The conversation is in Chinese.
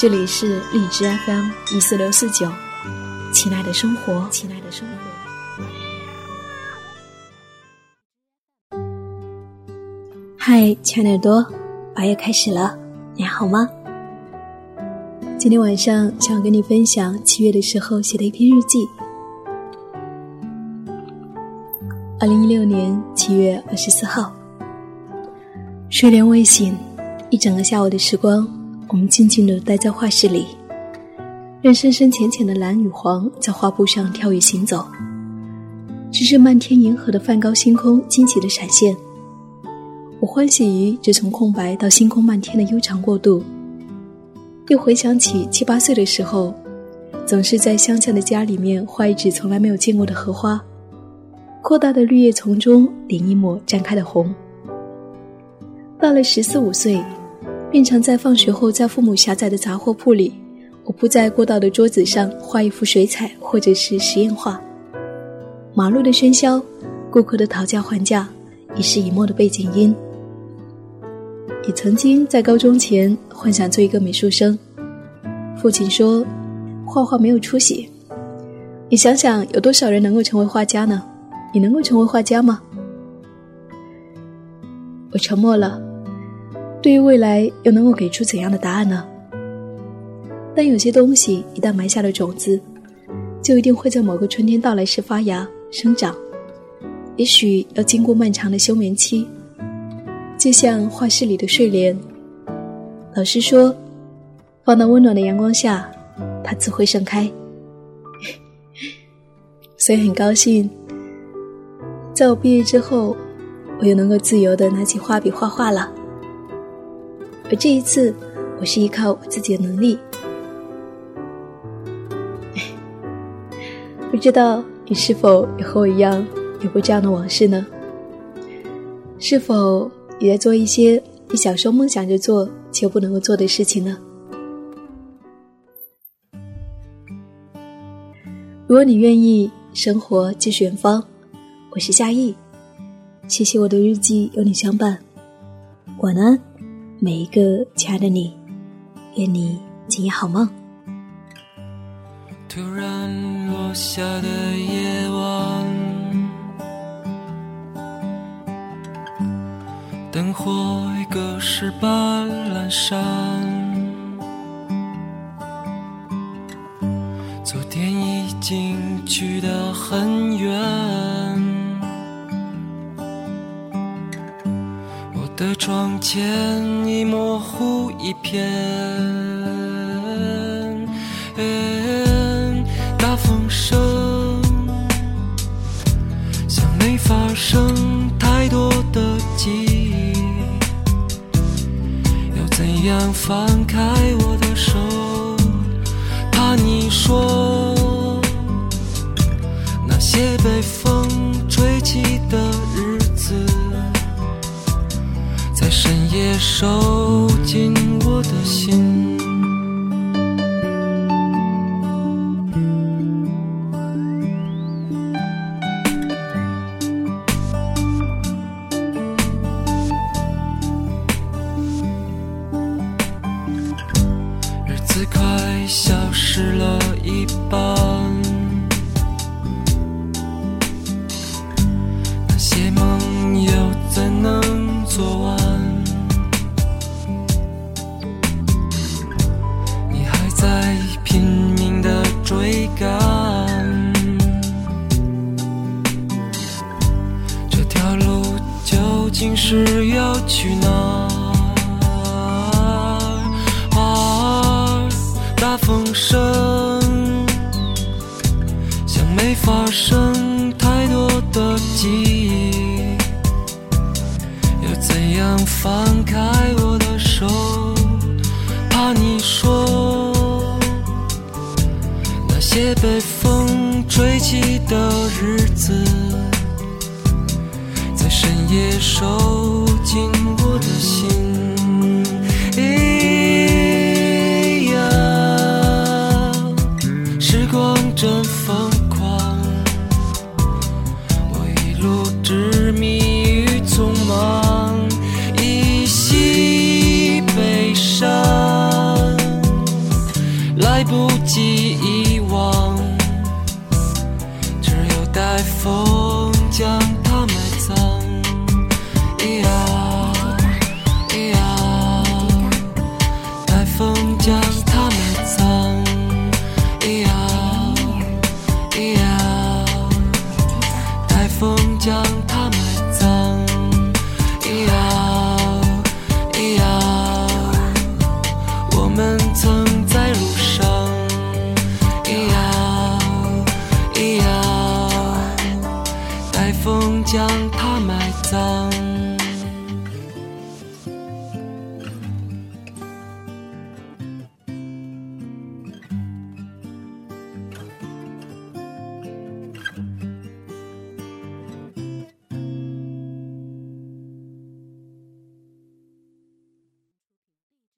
这里是荔枝 FM 一四六四九，亲爱的生活，亲爱的生活。嗨，亲爱的耳朵，八月开始了，你还好吗？今天晚上想跟你分享七月的时候写的一篇日记。二零一六年七月二十四号，睡莲未醒，一整个下午的时光。我们静静地待在画室里，任深深浅浅的蓝与黄在画布上跳跃行走，直至漫天银河的梵高星空惊奇的闪现。我欢喜于这从空白到星空漫天的悠长过渡，又回想起七八岁的时候，总是在乡下的家里面画一纸从来没有见过的荷花，扩大的绿叶丛中点一抹绽开的红。到了十四五岁。便常在放学后，在父母狭窄的杂货铺里，我铺在过道的桌子上画一幅水彩或者是实验画。马路的喧嚣，顾客的讨价还价，一时一墨的背景音。也曾经在高中前幻想做一个美术生。父亲说，画画没有出息。你想想，有多少人能够成为画家呢？你能够成为画家吗？我沉默了。对于未来又能够给出怎样的答案呢？但有些东西一旦埋下了种子，就一定会在某个春天到来时发芽生长。也许要经过漫长的休眠期，就像画室里的睡莲。老师说，放到温暖的阳光下，它自会盛开。所以很高兴，在我毕业之后，我又能够自由的拿起画笔画画了。而这一次，我是依靠我自己的能力。不知道你是否也和我一样有过这样的往事呢？是否也在做一些你小时候梦想着做却不能够做的事情呢？如果你愿意，生活继续远方，我是夏意。谢谢我的日记有你相伴，晚安。每一个亲爱的你，愿你今夜好梦。突然落下的夜晚，灯火已隔世般阑珊。昨天已经去得很远。的窗前已模糊一片，大风声像没发生太多的记忆，要怎样放开我的手？怕你说那些被风吹起的日子。深夜收进我的心，日子快消失了一半，是要去哪儿？大风声像没发生太多的记忆，要怎样放开我的手？怕你说被风吹起的日子，在深夜收紧我的心。咿呀，时光真疯将它埋葬，咿呀咿呀，我们曾在路上，咿呀咿呀，待风将它埋葬。